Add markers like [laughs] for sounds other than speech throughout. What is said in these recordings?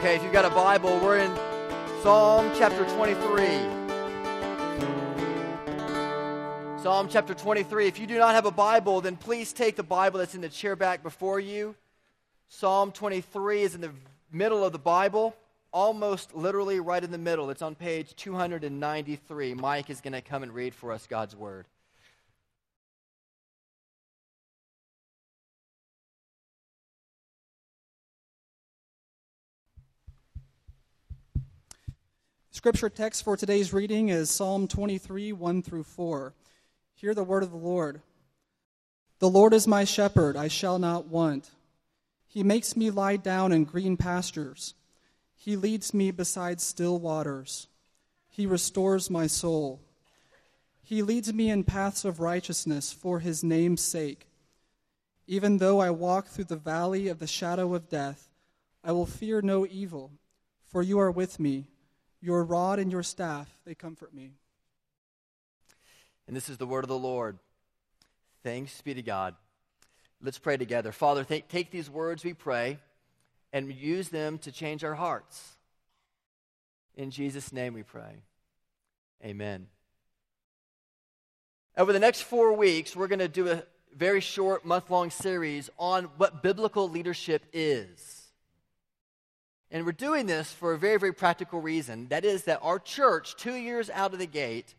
Okay, if you've got a Bible, we're in Psalm chapter 23. Psalm chapter 23. If you do not have a Bible, then please take the Bible that's in the chair back before you. Psalm 23 is in the middle of the Bible, almost literally right in the middle. It's on page 293. Mike is going to come and read for us God's Word. Scripture text for today's reading is Psalm 23, 1 through 4. Hear the word of the Lord. The Lord is my shepherd, I shall not want. He makes me lie down in green pastures. He leads me beside still waters. He restores my soul. He leads me in paths of righteousness for his name's sake. Even though I walk through the valley of the shadow of death, I will fear no evil, for you are with me. Your rod and your staff, they comfort me. And this is the word of the Lord. Thanks be to God. Let's pray together. Father, take, take these words, we pray, and use them to change our hearts. In Jesus' name we pray. Amen. Over the next four weeks, we're going to do a very short month long series on what biblical leadership is. And we're doing this for a very, very practical reason. That is, that our church, two years out of the gate,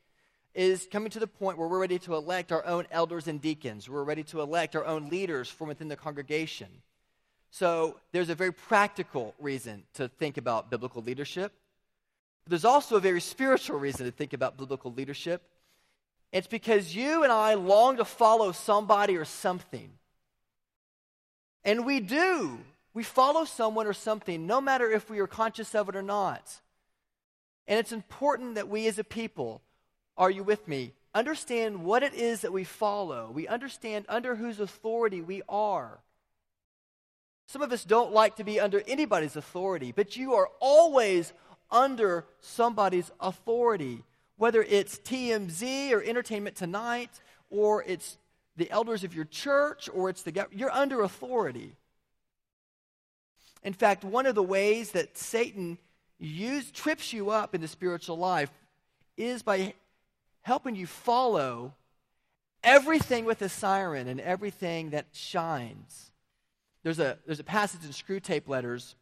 is coming to the point where we're ready to elect our own elders and deacons. We're ready to elect our own leaders from within the congregation. So there's a very practical reason to think about biblical leadership. There's also a very spiritual reason to think about biblical leadership. It's because you and I long to follow somebody or something. And we do. We follow someone or something, no matter if we are conscious of it or not. And it's important that we as a people, are you with me? Understand what it is that we follow. We understand under whose authority we are. Some of us don't like to be under anybody's authority, but you are always under somebody's authority, whether it's TMZ or Entertainment Tonight, or it's the elders of your church, or it's the you're under authority. In fact, one of the ways that Satan use, trips you up in the spiritual life is by helping you follow everything with a siren and everything that shines. There's a, there's a passage in Screwtape Letters,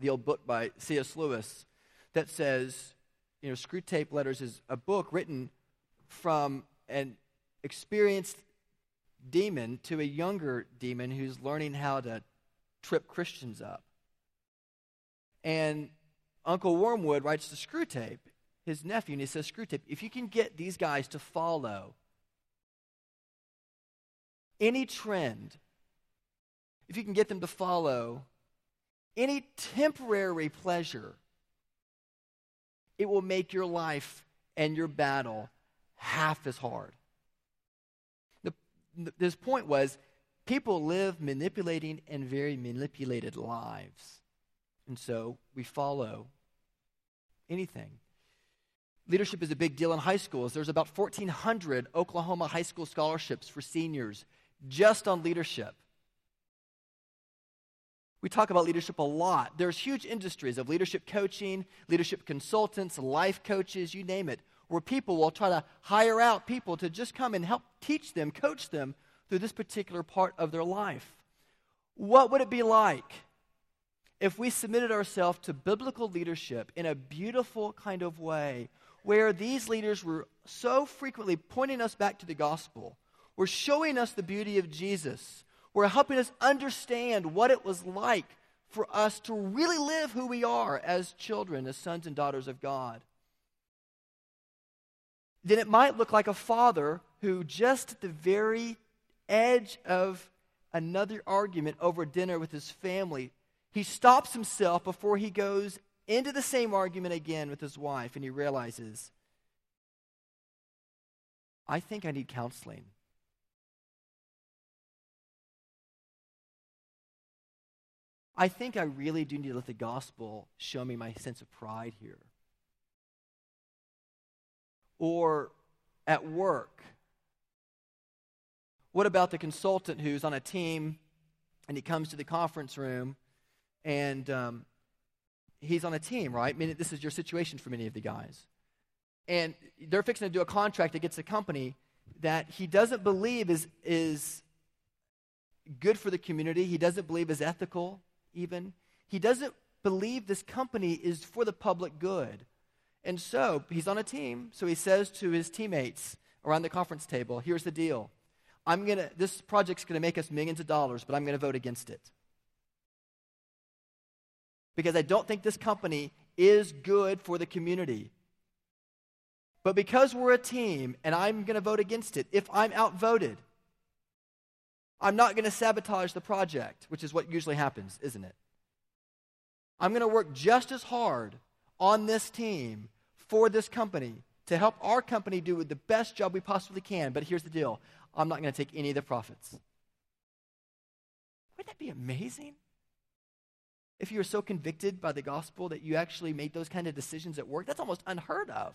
the old book by C.S. Lewis, that says, you know, Screwtape Letters is a book written from an experienced demon to a younger demon who's learning how to trip Christians up. And Uncle Wormwood writes to Screwtape, his nephew, and he says, Screwtape, if you can get these guys to follow any trend, if you can get them to follow any temporary pleasure, it will make your life and your battle half as hard. The, this point was people live manipulating and very manipulated lives. And so we follow anything. Leadership is a big deal in high schools. There's about 1,400 Oklahoma high school scholarships for seniors just on leadership. We talk about leadership a lot. There's huge industries of leadership coaching, leadership consultants, life coaches, you name it, where people will try to hire out people to just come and help teach them, coach them through this particular part of their life. What would it be like if we submitted ourselves to biblical leadership in a beautiful kind of way where these leaders were so frequently pointing us back to the gospel, were showing us the beauty of Jesus, were helping us understand what it was like for us to really live who we are as children, as sons and daughters of God. Then it might look like a father who, just at the very edge of another argument over dinner with his family, he stops himself before he goes into the same argument again with his wife and he realizes, I think I need counseling. I think I really do need to let the gospel show me my sense of pride here. Or at work, what about the consultant who's on a team and he comes to the conference room and um, he's on a team, right? I mean, this is your situation for many of the guys. And they're fixing to do a contract against a company that he doesn't believe is, is good for the community. He doesn't believe is ethical, even. He doesn't believe this company is for the public good. And so he's on a team. So he says to his teammates around the conference table, here's the deal. I'm gonna, this project's going to make us millions of dollars, but I'm going to vote against it. Because I don't think this company is good for the community. But because we're a team and I'm going to vote against it, if I'm outvoted, I'm not going to sabotage the project, which is what usually happens, isn't it? I'm going to work just as hard on this team for this company to help our company do the best job we possibly can. But here's the deal I'm not going to take any of the profits. Wouldn't that be amazing? If you were so convicted by the gospel that you actually made those kind of decisions at work, that's almost unheard of.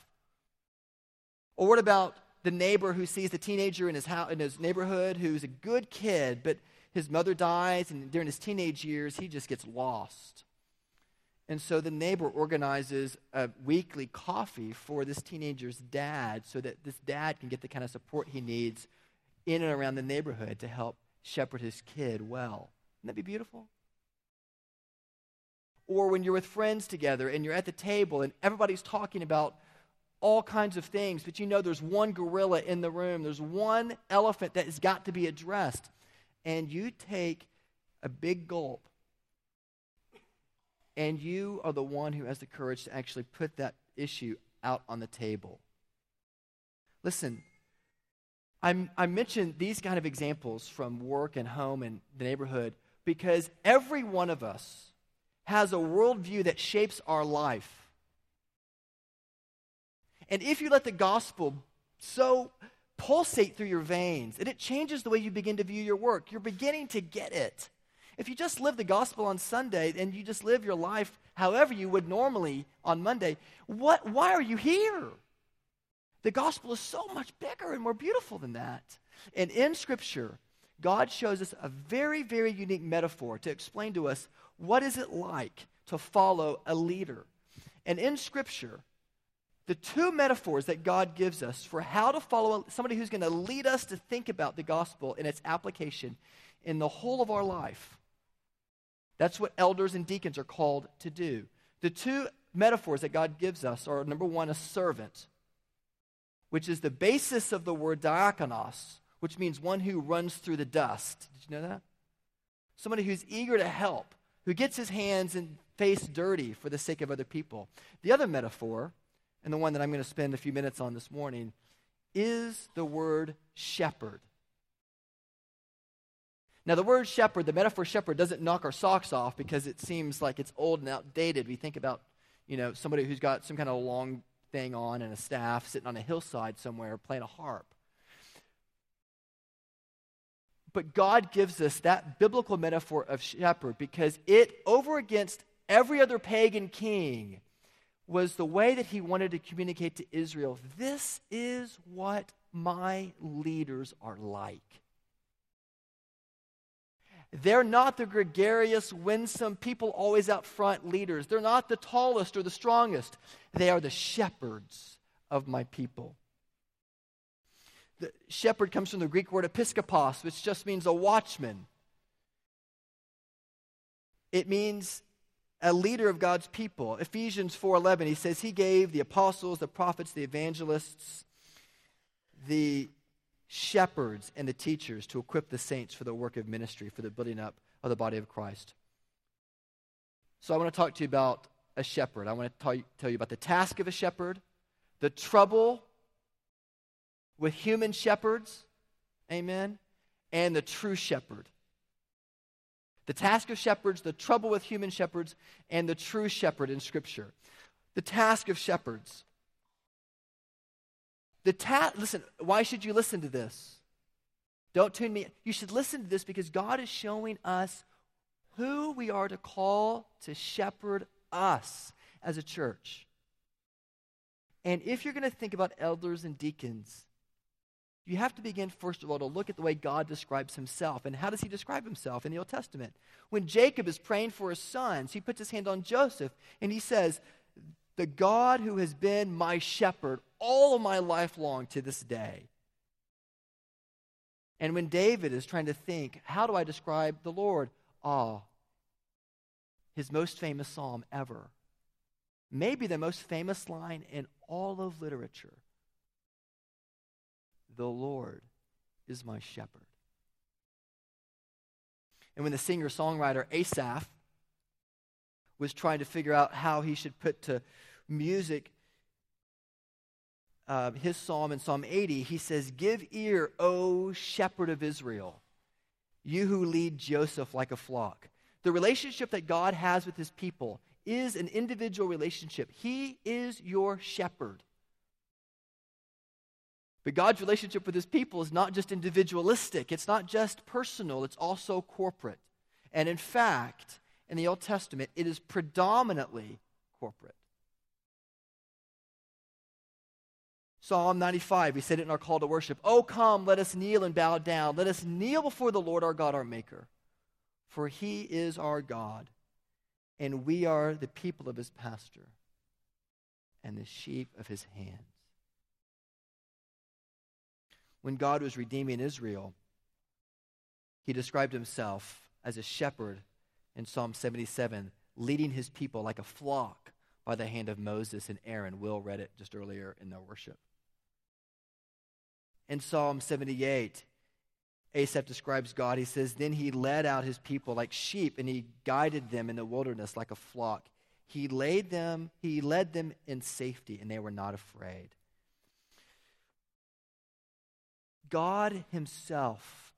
Or what about the neighbor who sees the teenager in his, house, in his neighborhood who's a good kid, but his mother dies, and during his teenage years, he just gets lost. And so the neighbor organizes a weekly coffee for this teenager's dad so that this dad can get the kind of support he needs in and around the neighborhood to help shepherd his kid well. Wouldn't that be beautiful? Or when you're with friends together and you're at the table and everybody's talking about all kinds of things, but you know there's one gorilla in the room, there's one elephant that has got to be addressed. And you take a big gulp, and you are the one who has the courage to actually put that issue out on the table. Listen, I mentioned these kind of examples from work and home and the neighborhood because every one of us has a worldview that shapes our life. And if you let the gospel so pulsate through your veins and it changes the way you begin to view your work, you're beginning to get it. If you just live the gospel on Sunday and you just live your life however you would normally on Monday, what, why are you here? The gospel is so much bigger and more beautiful than that. And in Scripture, God shows us a very, very unique metaphor to explain to us what is it like to follow a leader. And in Scripture, the two metaphors that God gives us for how to follow somebody who's going to lead us to think about the gospel and its application in the whole of our life. That's what elders and deacons are called to do. The two metaphors that God gives us are number one, a servant, which is the basis of the word diakonos, which means one who runs through the dust. Did you know that? Somebody who's eager to help, who gets his hands and face dirty for the sake of other people. The other metaphor and the one that I'm going to spend a few minutes on this morning, is the word shepherd. Now, the word shepherd, the metaphor shepherd, doesn't knock our socks off because it seems like it's old and outdated. We think about, you know, somebody who's got some kind of long thing on and a staff sitting on a hillside somewhere playing a harp. But God gives us that biblical metaphor of shepherd because it, over against every other pagan king, was the way that he wanted to communicate to Israel this is what my leaders are like. They're not the gregarious, winsome, people always out front leaders. They're not the tallest or the strongest. They are the shepherds of my people. The shepherd comes from the Greek word episkopos, which just means a watchman. It means a leader of God's people. Ephesians 4:11 he says he gave the apostles, the prophets, the evangelists, the shepherds and the teachers to equip the saints for the work of ministry, for the building up of the body of Christ. So I want to talk to you about a shepherd. I want to tell you, about the task of a shepherd, the trouble with human shepherds, amen, and the true shepherd the task of shepherds, the trouble with human shepherds, and the true shepherd in Scripture. The task of shepherds. The ta- listen, why should you listen to this? Don't tune me. You should listen to this because God is showing us who we are to call to shepherd us as a church. And if you're going to think about elders and deacons, you have to begin, first of all, to look at the way God describes himself. And how does he describe himself in the Old Testament? When Jacob is praying for his sons, he puts his hand on Joseph and he says, The God who has been my shepherd all of my life long to this day. And when David is trying to think, How do I describe the Lord? Ah, his most famous psalm ever. Maybe the most famous line in all of literature the Lord is my shepherd. And when the singer songwriter Asaph was trying to figure out how he should put to music uh, his psalm in Psalm 80, he says, Give ear, O shepherd of Israel, you who lead Joseph like a flock. The relationship that God has with his people is an individual relationship. He is your shepherd. But God's relationship with his people is not just individualistic, it's not just personal, it's also corporate. And in fact, in the Old Testament, it is predominantly corporate. Psalm 95, we said it in our call to worship. Oh, come, let us kneel and bow down. Let us kneel before the Lord our God, our Maker. For he is our God, and we are the people of his pasture and the sheep of his hands. when God was redeeming Israel, he described himself as a shepherd in Psalm 77, leading his people like a flock by the hand of Moses and Aaron. Will read it just earlier in their worship. In Psalm 78, Asaph describes God. He says, Then he led out his people like sheep, and he guided them in the wilderness like a flock. He laid them, he led them in safety, and they were not afraid. God Himself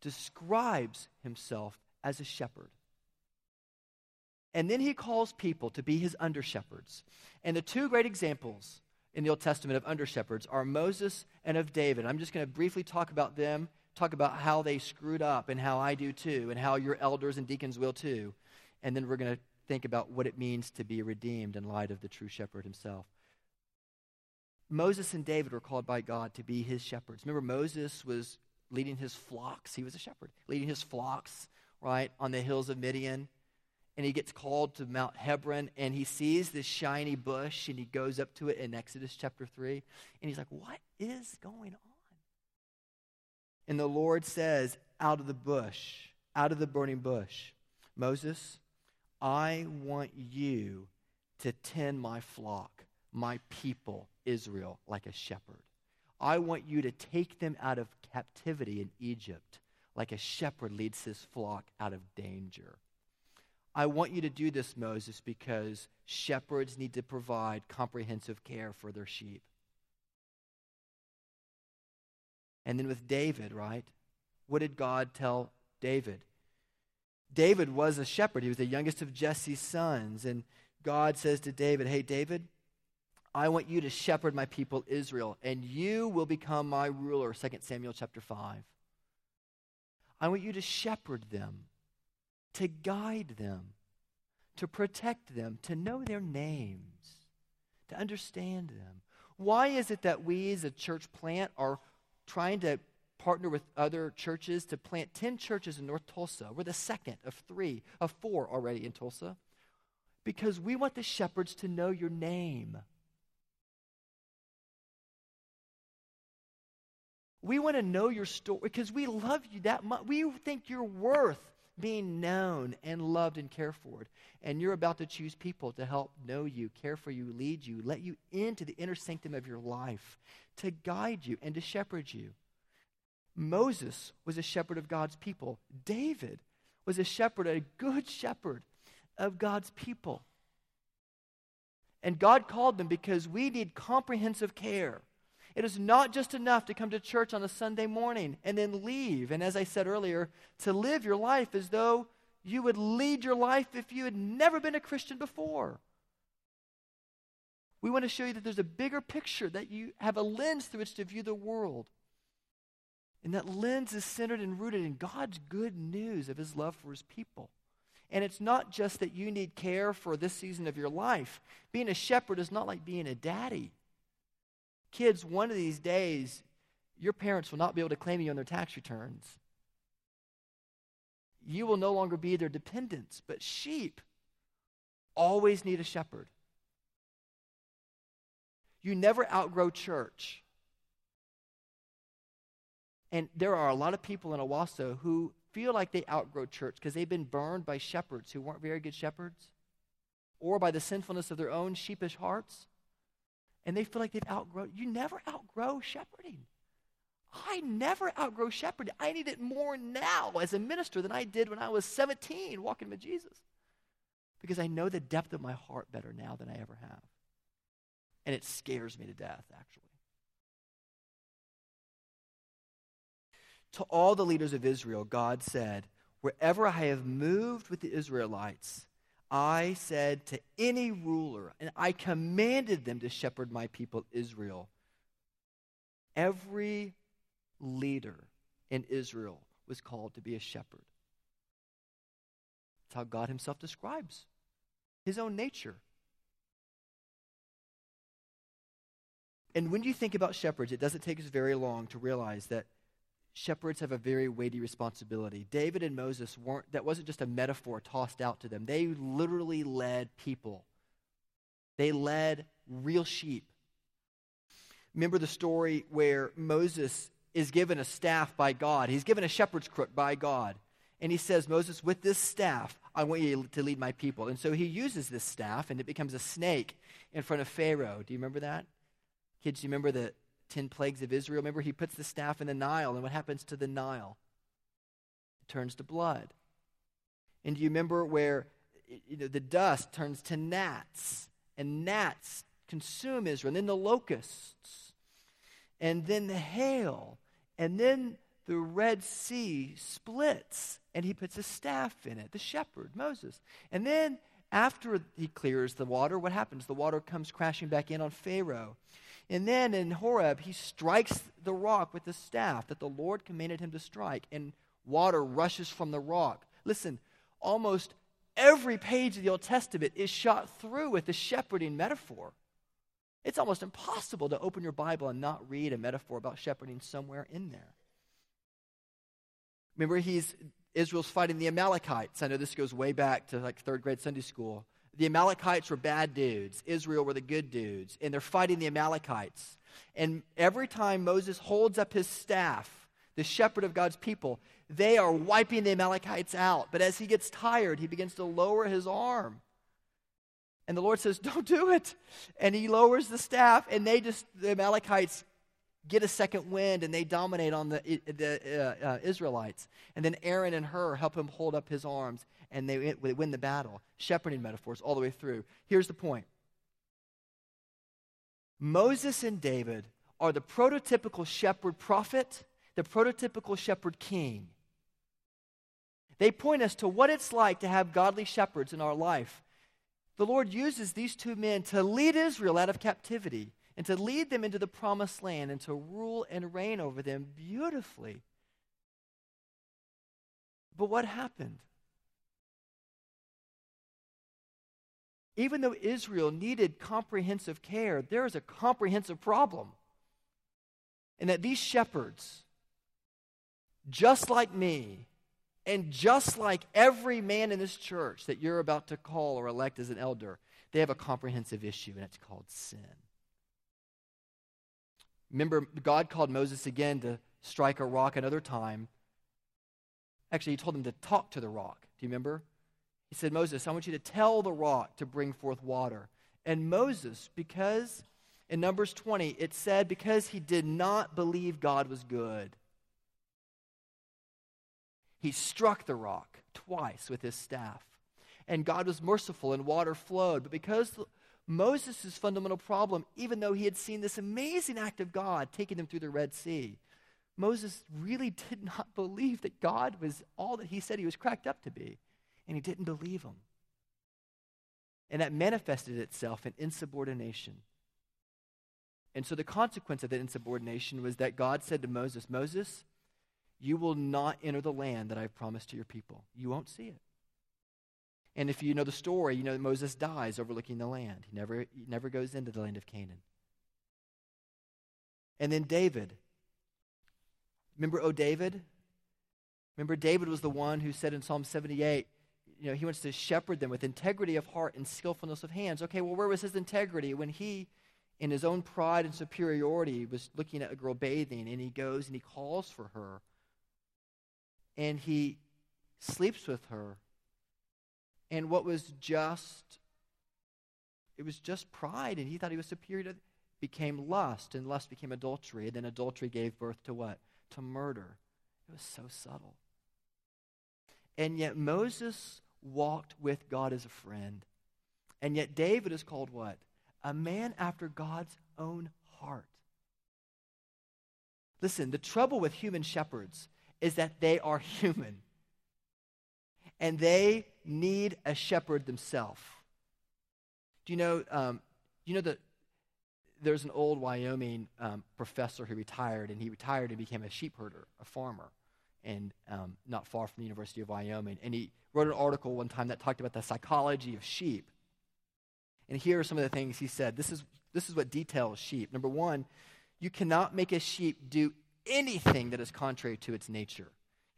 describes Himself as a shepherd. And then He calls people to be His under shepherds. And the two great examples in the Old Testament of under shepherds are Moses and of David. I'm just going to briefly talk about them, talk about how they screwed up and how I do too, and how your elders and deacons will too. And then we're going to think about what it means to be redeemed in light of the true shepherd himself. Moses and David were called by God to be his shepherds. Remember, Moses was leading his flocks. He was a shepherd, leading his flocks, right, on the hills of Midian. And he gets called to Mount Hebron and he sees this shiny bush and he goes up to it in Exodus chapter 3. And he's like, What is going on? And the Lord says, Out of the bush, out of the burning bush, Moses, I want you to tend my flock, my people Israel like a shepherd. I want you to take them out of captivity in Egypt like a shepherd leads his flock out of danger. I want you to do this, Moses, because shepherds need to provide comprehensive care for their sheep. And then with David, right? What did God tell David? David was a shepherd. He was the youngest of Jesse's sons. And God says to David, Hey, David, I want you to shepherd my people Israel, and you will become my ruler. 2 Samuel chapter 5. I want you to shepherd them, to guide them, to protect them, to know their names, to understand them. Why is it that we as a church plant are trying to partner with other churches to plant 10 churches in North Tulsa? We're the second of three, of four already in Tulsa. Because we want the shepherds to know your name. We want to know your story because we love you that much. We think you're worth being known and loved and cared for. And you're about to choose people to help know you, care for you, lead you, let you into the inner sanctum of your life, to guide you and to shepherd you. Moses was a shepherd of God's people. David was a shepherd, a good shepherd of God's people. And God called them because we need comprehensive care. It is not just enough to come to church on a Sunday morning and then leave. And as I said earlier, to live your life as though you would lead your life if you had never been a Christian before. We want to show you that there's a bigger picture, that you have a lens through which to view the world. And that lens is centered and rooted in God's good news of his love for his people. And it's not just that you need care for this season of your life. Being a shepherd is not like being a daddy. Kids, one of these days, your parents will not be able to claim you on their tax returns. You will no longer be their dependents, but sheep always need a shepherd. You never outgrow church. And there are a lot of people in Owasso who feel like they outgrow church because they've been burned by shepherds who weren't very good shepherds or by the sinfulness of their own sheepish hearts. And they feel like they've outgrown. You never outgrow shepherding. I never outgrow shepherding. I need it more now as a minister than I did when I was 17 walking with Jesus. Because I know the depth of my heart better now than I ever have. And it scares me to death, actually. To all the leaders of Israel, God said, Wherever I have moved with the Israelites, I said to any ruler, and I commanded them to shepherd my people Israel. Every leader in Israel was called to be a shepherd. That's how God Himself describes His own nature. And when you think about shepherds, it doesn't take us very long to realize that shepherds have a very weighty responsibility. David and Moses weren't, that wasn't just a metaphor tossed out to them. They literally led people, they led real sheep. Remember the story where Moses is given a staff by God. He's given a shepherd's crook by God. And he says, Moses, with this staff, I want you to lead my people. And so he uses this staff, and it becomes a snake in front of Pharaoh. Do you remember that? Kids, do you remember the 10 plagues of Israel? Remember, he puts the staff in the Nile, and what happens to the Nile? It turns to blood. And do you remember where you know, the dust turns to gnats, and gnats consume Israel, and then the locusts, and then the hail, and then the Red Sea splits and he puts a staff in it, the shepherd, Moses. And then after he clears the water, what happens? The water comes crashing back in on Pharaoh. And then in Horeb, he strikes the rock with the staff that the Lord commanded him to strike, and water rushes from the rock. Listen, almost every page of the Old Testament is shot through with the shepherding metaphor. It's almost impossible to open your Bible and not read a metaphor about shepherding somewhere in there. Remember, he's Israel's fighting the Amalekites. I know this goes way back to like third grade Sunday school. The Amalekites were bad dudes. Israel were the good dudes. And they're fighting the Amalekites. And every time Moses holds up his staff, the shepherd of God's people, they are wiping the Amalekites out. But as he gets tired, he begins to lower his arm. And the Lord says, Don't do it. And he lowers the staff, and they just, the Amalekites get a second wind and they dominate on the, the uh, uh, Israelites. And then Aaron and Hur help him hold up his arms, and they, they win the battle. Shepherding metaphors all the way through. Here's the point Moses and David are the prototypical shepherd prophet, the prototypical shepherd king. They point us to what it's like to have godly shepherds in our life the Lord uses these two men to lead Israel out of captivity and to lead them into the promised land and to rule and reign over them beautifully. But what happened? Even though Israel needed comprehensive care, there is a comprehensive problem. And that these shepherds, just like me, and just like every man in this church that you're about to call or elect as an elder, they have a comprehensive issue, and it's called sin. Remember, God called Moses again to strike a rock another time. Actually, he told him to talk to the rock. Do you remember? He said, Moses, I want you to tell the rock to bring forth water. And Moses, because in Numbers 20, it said, because he did not believe God was good, he struck the rock twice with his staff. And God was merciful and water flowed. But because Moses' fundamental problem, even though he had seen this amazing act of God taking them through the Red Sea, Moses really did not [laughs] believe that God was all that he said he was cracked up to be. And he didn't believe him. And that manifested itself in insubordination. And so the consequence of that insubordination was that God said to Moses, Moses, you will not enter the land that I've promised to your people. You won't see it. And if you know the story, you know that Moses dies overlooking the land. He never, he never goes into the land of Canaan. And then David, Remember, O David? Remember, David was the one who said in Psalm 78, you know, he wants to shepherd them with integrity of heart and skillfulness of hands. Okay, well, where was his integrity when he, in his own pride and superiority, was looking at a girl bathing and he goes and he calls for her and he sleeps with her? And what was just, it was just pride, and he thought he was superior to, became lust, and lust became adultery, and then adultery gave birth to what? To murder. It was so subtle. And yet Moses walked with God as a friend. And yet David is called what? A man after God's own heart. Listen, the trouble with human shepherds is that they are [laughs] human. And they need a shepherd themselves. Do you know, um, you know that there's an old Wyoming um, professor who retired, and he retired and became a sheep herder, a farmer, and um, not far from the University of Wyoming. And he wrote an article one time that talked about the psychology of sheep. And here are some of the things he said. This is, this is what details sheep. Number one, you cannot make a sheep do anything that is contrary to its nature.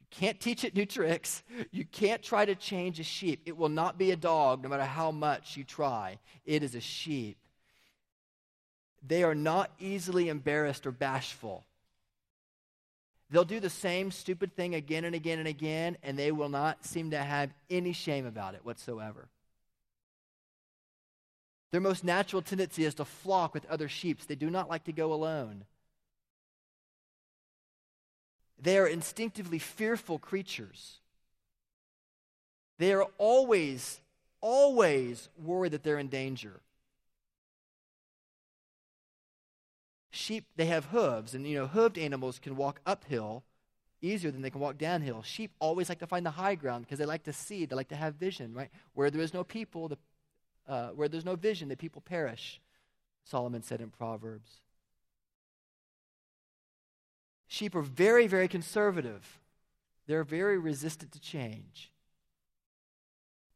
You can't teach it new tricks. You can't try to change a sheep. It will not be a dog no matter how much you try. It is a sheep. They are not easily embarrassed or bashful. They'll do the same stupid thing again and again and again, and they will not seem to have any shame about it whatsoever. Their most natural tendency is to flock with other sheep. They do not like to go alone. They are instinctively fearful creatures. They are always, always worried that they're in danger. Sheep, they have hooves, and you know, hooved animals can walk uphill easier than they can walk downhill. Sheep always like to find the high ground because they like to see, they like to have vision, right? Where there is no people, the, uh, where there's no vision, the people perish, Solomon said in Proverbs. Sheep are very, very conservative. They're very resistant to change.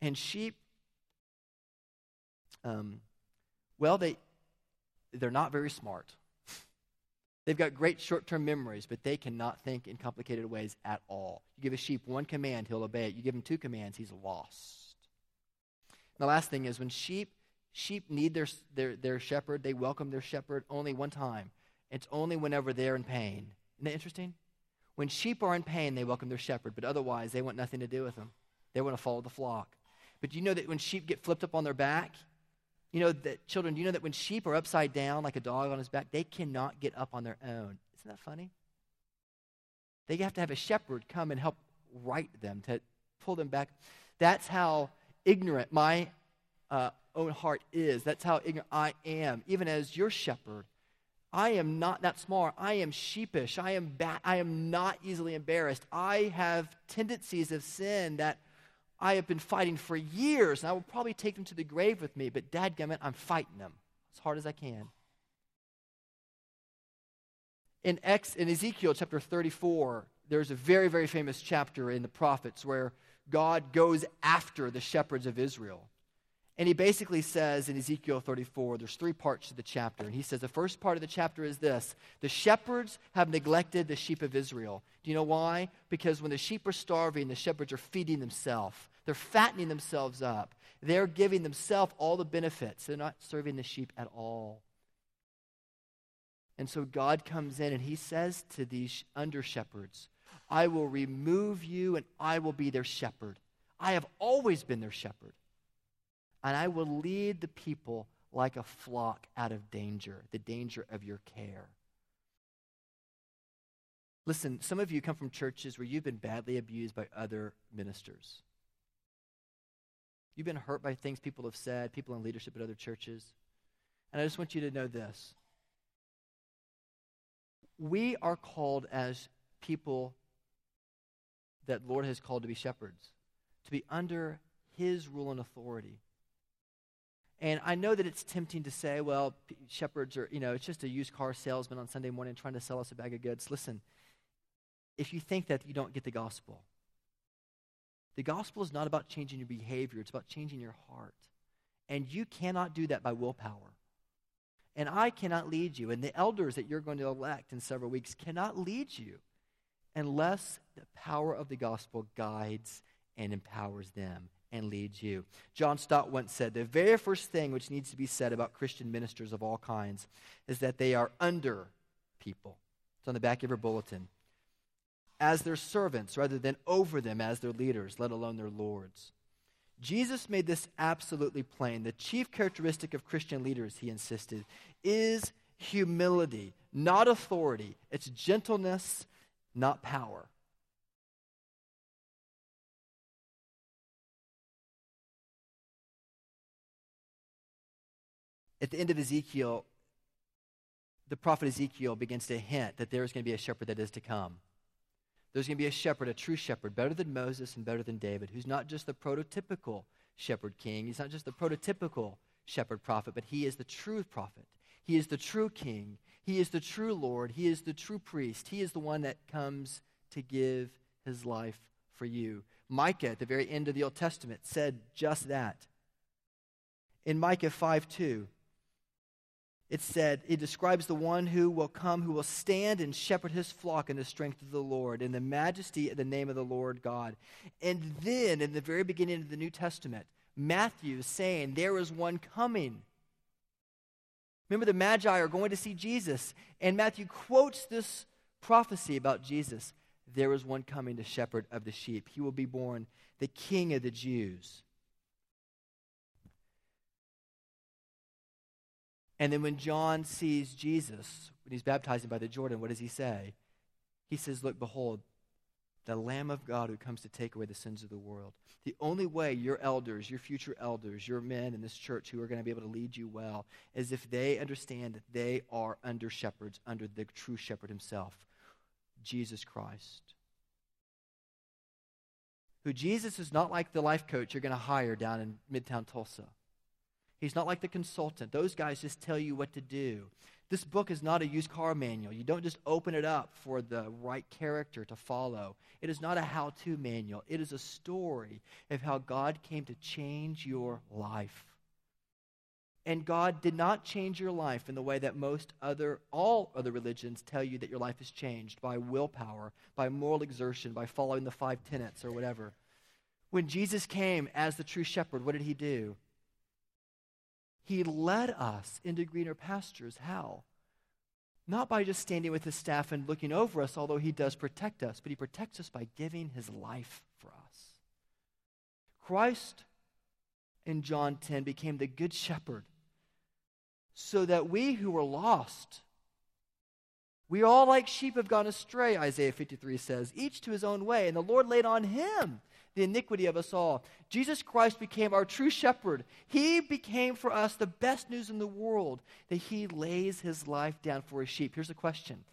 And sheep, um, well, they, they're not very smart. They've got great short term memories, but they cannot think in complicated ways at all. You give a sheep one command, he'll obey it. You give him two commands, he's lost. And the last thing is when sheep sheep need their, their, their shepherd, they welcome their shepherd only one time. It's only whenever they're in pain. Isn't that interesting? When sheep are in pain, they welcome their shepherd, but otherwise they want nothing to do with them. They want to follow the flock. But you know that when sheep get flipped up on their back, you know that children, you know that when sheep are upside down like a dog on his back, they cannot get up on their own? Isn't that funny? They have to have a shepherd come and help right them to pull them back. That's how ignorant my uh, own heart is. That's how ignorant I am, even as your shepherd. I am not that smart. I am sheepish. I am, ba- I am not easily embarrassed. I have tendencies of sin that I have been fighting for years, and I will probably take them to the grave with me, but dadgummit, I'm fighting them as hard as I can. In, Ex, in Ezekiel chapter 34, there's a very, very famous chapter in the prophets where God goes after the shepherds of Israel. And he basically says in Ezekiel 34, there's three parts to the chapter. And he says the first part of the chapter is this The shepherds have neglected the sheep of Israel. Do you know why? Because when the sheep are starving, the shepherds are feeding themselves. They're fattening themselves up. They're giving themselves all the benefits. They're not serving the sheep at all. And so God comes in and he says to these under shepherds, I will remove you and I will be their shepherd. I have always been their shepherd and I will lead the people like a flock out of danger, the danger of your care. Listen, some of you come from churches where you've been badly abused by other ministers. You've been hurt by things people have said, people in leadership at other churches. And I just want you to know this. We are called as people that Lord has called to be shepherds, to be under his rule and authority. And I know that it's tempting to say, well, shepherds are, you know, it's just a used car salesman on Sunday morning trying to sell us a bag of goods. Listen, if you think that, you don't get the gospel. The gospel is not about changing your behavior, it's about changing your heart. And you cannot do that by willpower. And I cannot lead you. And the elders that you're going to elect in several weeks cannot lead you. unless the power of the gospel guides and empowers them and leads you. John Stott once said the very first thing which needs to be said about Christian ministers of all kinds is that they are under people. It's on the back of your bulletin. As their servants rather than over them as their leaders, let alone their lords. Jesus made this absolutely plain. The chief characteristic of Christian leaders, he insisted, is humility, not authority. It's gentleness, not power. At the end of Ezekiel, the prophet Ezekiel begins to hint that there is going to be a shepherd that is to come. There's going to be a shepherd, a true shepherd, better than Moses and better than David, who's not just the prototypical shepherd king. He's not just the prototypical shepherd prophet, but he is the true prophet. He is the true king. He is the true Lord. He is the true priest. He is the one that comes to give his life for you. Micah, at the very end of the Old Testament, said just that. In Micah 5 2, it said, it describes the one who will come, who will stand and shepherd his flock in the strength of the Lord, in the majesty of the name of the Lord God. And then, in the very beginning of the New Testament, Matthew is saying, There is one coming Remember, the Magi are going to see Jesus, and Matthew quotes this prophecy about Jesus. There is one coming the shepherd of the sheep. He will be born the King of the Jews. And then when John sees Jesus, when he's baptizing by the Jordan, what does he say? He says, Look, behold, the Lamb of God who comes to take away the sins of the world. The only way your elders, your future elders, your men in this church who are going to be able to lead you well is if they understand that they are under shepherds, under the true shepherd himself, Jesus Christ. Who Jesus is not like the life coach you're going to hire down in Midtown Tulsa. He's not like the consultant. Those guys just tell you what to do. This book is not a used car manual. You don't just open it up for the right character to follow. It is not a how to manual. It is a story of how God came to change your life. And God did not change your life in the way that most other, all other religions tell you that your life is changed by willpower, by moral exertion, by following the five tenets or whatever. When Jesus came as the true shepherd, what did he do? He led us into greener pastures. How? Not by just standing with his staff and looking over us, although he does protect us, but he protects us by giving his life for us. Christ in John 10 became the good shepherd so that we who were lost, we all like sheep have gone astray, Isaiah 53 says, each to his own way, and the Lord laid on him the iniquity of us all. Jesus Christ became our true shepherd. He became for us the best news in the world that he lays his life down for his sheep. Here's a question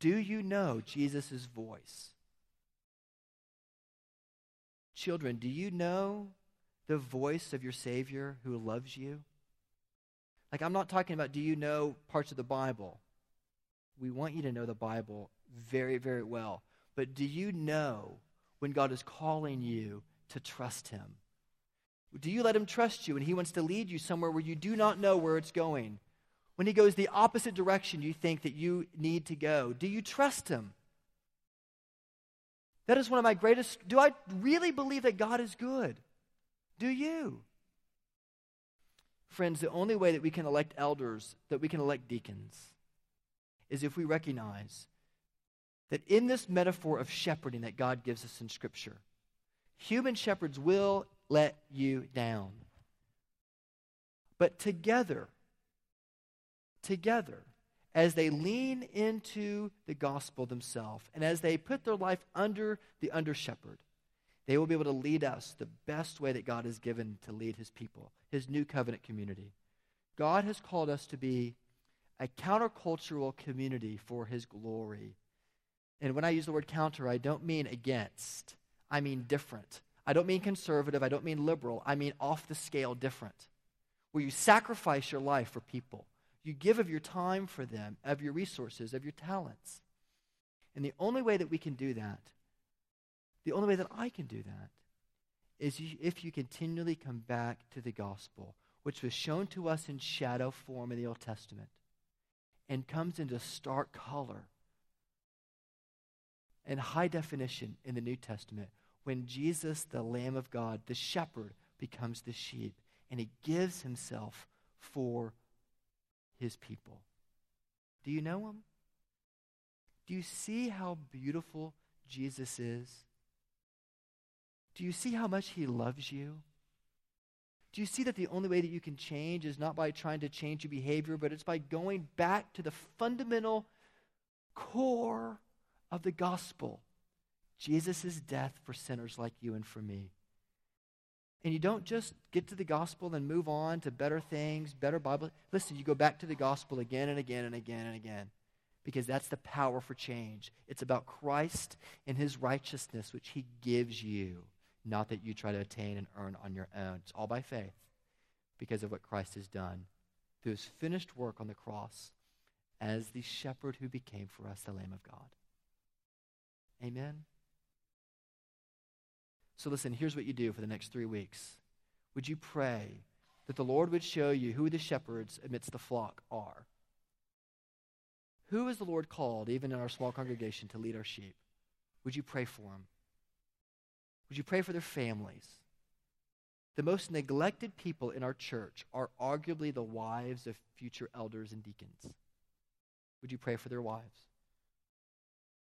Do you know Jesus' voice? Children, do you know the voice of your Savior who loves you? Like, I'm not talking about do you know parts of the Bible? We want you to know the Bible very, very well. But do you know when God is calling you to trust Him? Do you let Him trust you when He wants to lead you somewhere where you do not know where it's going? When He goes the opposite direction you think that you need to go, do you trust Him? That is one of my greatest. Do I really believe that God is good? Do you? Friends, the only way that we can elect elders, that we can elect deacons, is if we recognize that in this metaphor of shepherding that God gives us in Scripture, human shepherds will let you down. But together, together, as they lean into the gospel themselves and as they put their life under the under shepherd, they will be able to lead us the best way that God has given to lead his people, his new covenant community. God has called us to be a countercultural community for his glory. And when I use the word counter, I don't mean against, I mean different. I don't mean conservative, I don't mean liberal, I mean off the scale different. Where you sacrifice your life for people, you give of your time for them, of your resources, of your talents. And the only way that we can do that, the only way that I can do that, is if you continually come back to the gospel, which was shown to us in shadow form in the Old Testament, and comes into stark color in high definition in the New Testament when Jesus, the Lamb of God, the shepherd, becomes the sheep and he gives himself for his people. Do you know him? Do you see how beautiful Jesus is? Do you see how much he loves you? Do you see that the only way that you can change is not by trying to change your behavior, but it's by going back to the fundamental core of the gospel Jesus' death for sinners like you and for me. And you don't just get to the gospel and move on to better things, better Bible. Listen, you go back to the gospel again and again and again and again because that's the power for change. It's about Christ and his righteousness, which he gives you, not that you try to attain and earn on your own. It's all by faith because of what Christ has done through his finished work on the cross as the shepherd who became for us the Lamb of God. Amen. So, listen, here's what you do for the next three weeks. Would you pray that the Lord would show you who the shepherds amidst the flock are? Who is the Lord called, even in our small congregation, to lead our sheep? Would you pray for them? Would you pray for their families? The most neglected people in our church are arguably the wives of future elders and deacons. Would you pray for their wives?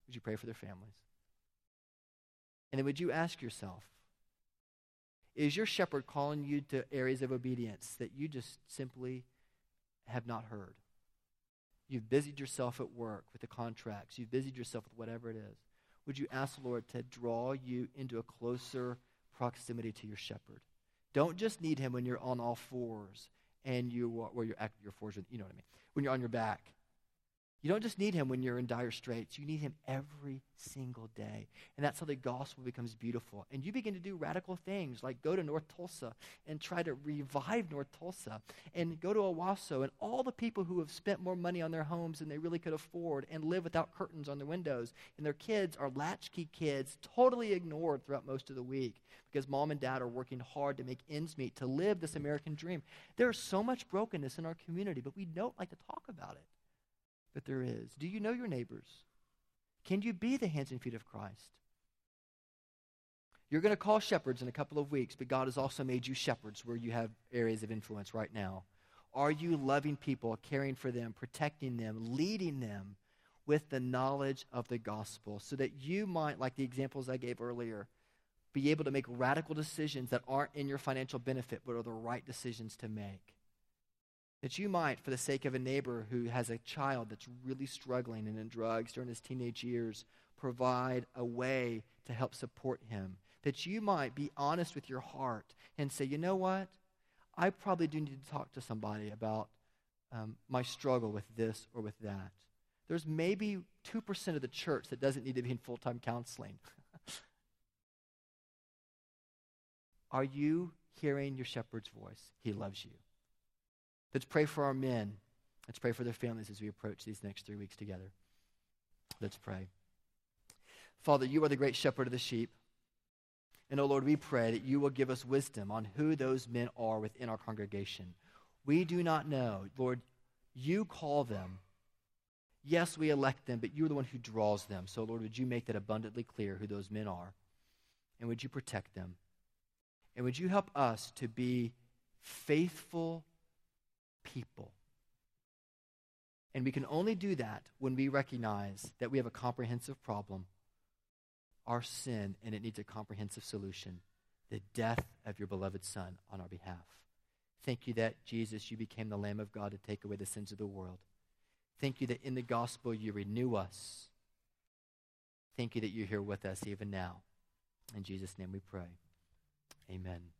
Would you pray for their families? And then would you ask yourself, is your shepherd calling you to areas of obedience that you just simply have not heard? You've busied yourself at work with the contracts, you've busied yourself with whatever it is. Would you ask the Lord to draw you into a closer proximity to your shepherd? Don't just need him when you're on all fours and you are where you're your fours, you know what I mean. When you're on your back you don't just need him when you're in dire straits. You need him every single day. And that's how the gospel becomes beautiful. And you begin to do radical things like go to North Tulsa and try to revive North Tulsa and go to Owasso and all the people who have spent more money on their homes than they really could afford and live without curtains on their windows. And their kids are latchkey kids, totally ignored throughout most of the week because mom and dad are working hard to make ends meet, to live this American dream. There's so much brokenness in our community, but we don't like to talk about it that there is. Do you know your neighbors? Can you be the hands and feet of Christ? You're going to call shepherds in a couple of weeks, but God has also made you shepherds where you have areas of influence right now. Are you loving people, caring for them, protecting them, leading them with the knowledge of the gospel so that you might, like the examples I gave earlier, be able to make radical decisions that aren't in your financial benefit but are the right decisions to make? That you might, for the sake of a neighbor who has a child that's really struggling and in drugs during his teenage years, provide a way to help support him. That you might be honest with your heart and say, you know what? I probably do need to talk to somebody about um, my struggle with this or with that. There's maybe 2% of the church that doesn't need to be in full time counseling. [laughs] Are you hearing your shepherd's voice? He loves you. Let's pray for our men. Let's pray for their families as we approach these next three weeks together. Let's pray. Father, you are the great shepherd of the sheep. And, oh Lord, we pray that you will give us wisdom on who those men are within our congregation. We do not know. Lord, you call them. Yes, we elect them, but you're the one who draws them. So, Lord, would you make that abundantly clear who those men are? And would you protect them? And would you help us to be faithful people. And we can only do that when we recognize that we have a comprehensive problem, our sin, and it needs a comprehensive solution the death of your beloved Son on our behalf. Thank you that, Jesus, you became the Lamb of God to take away the sins of the world. Thank you that in the gospel you renew us. Thank you that you're here with us even now. In Jesus' name we pray. Amen.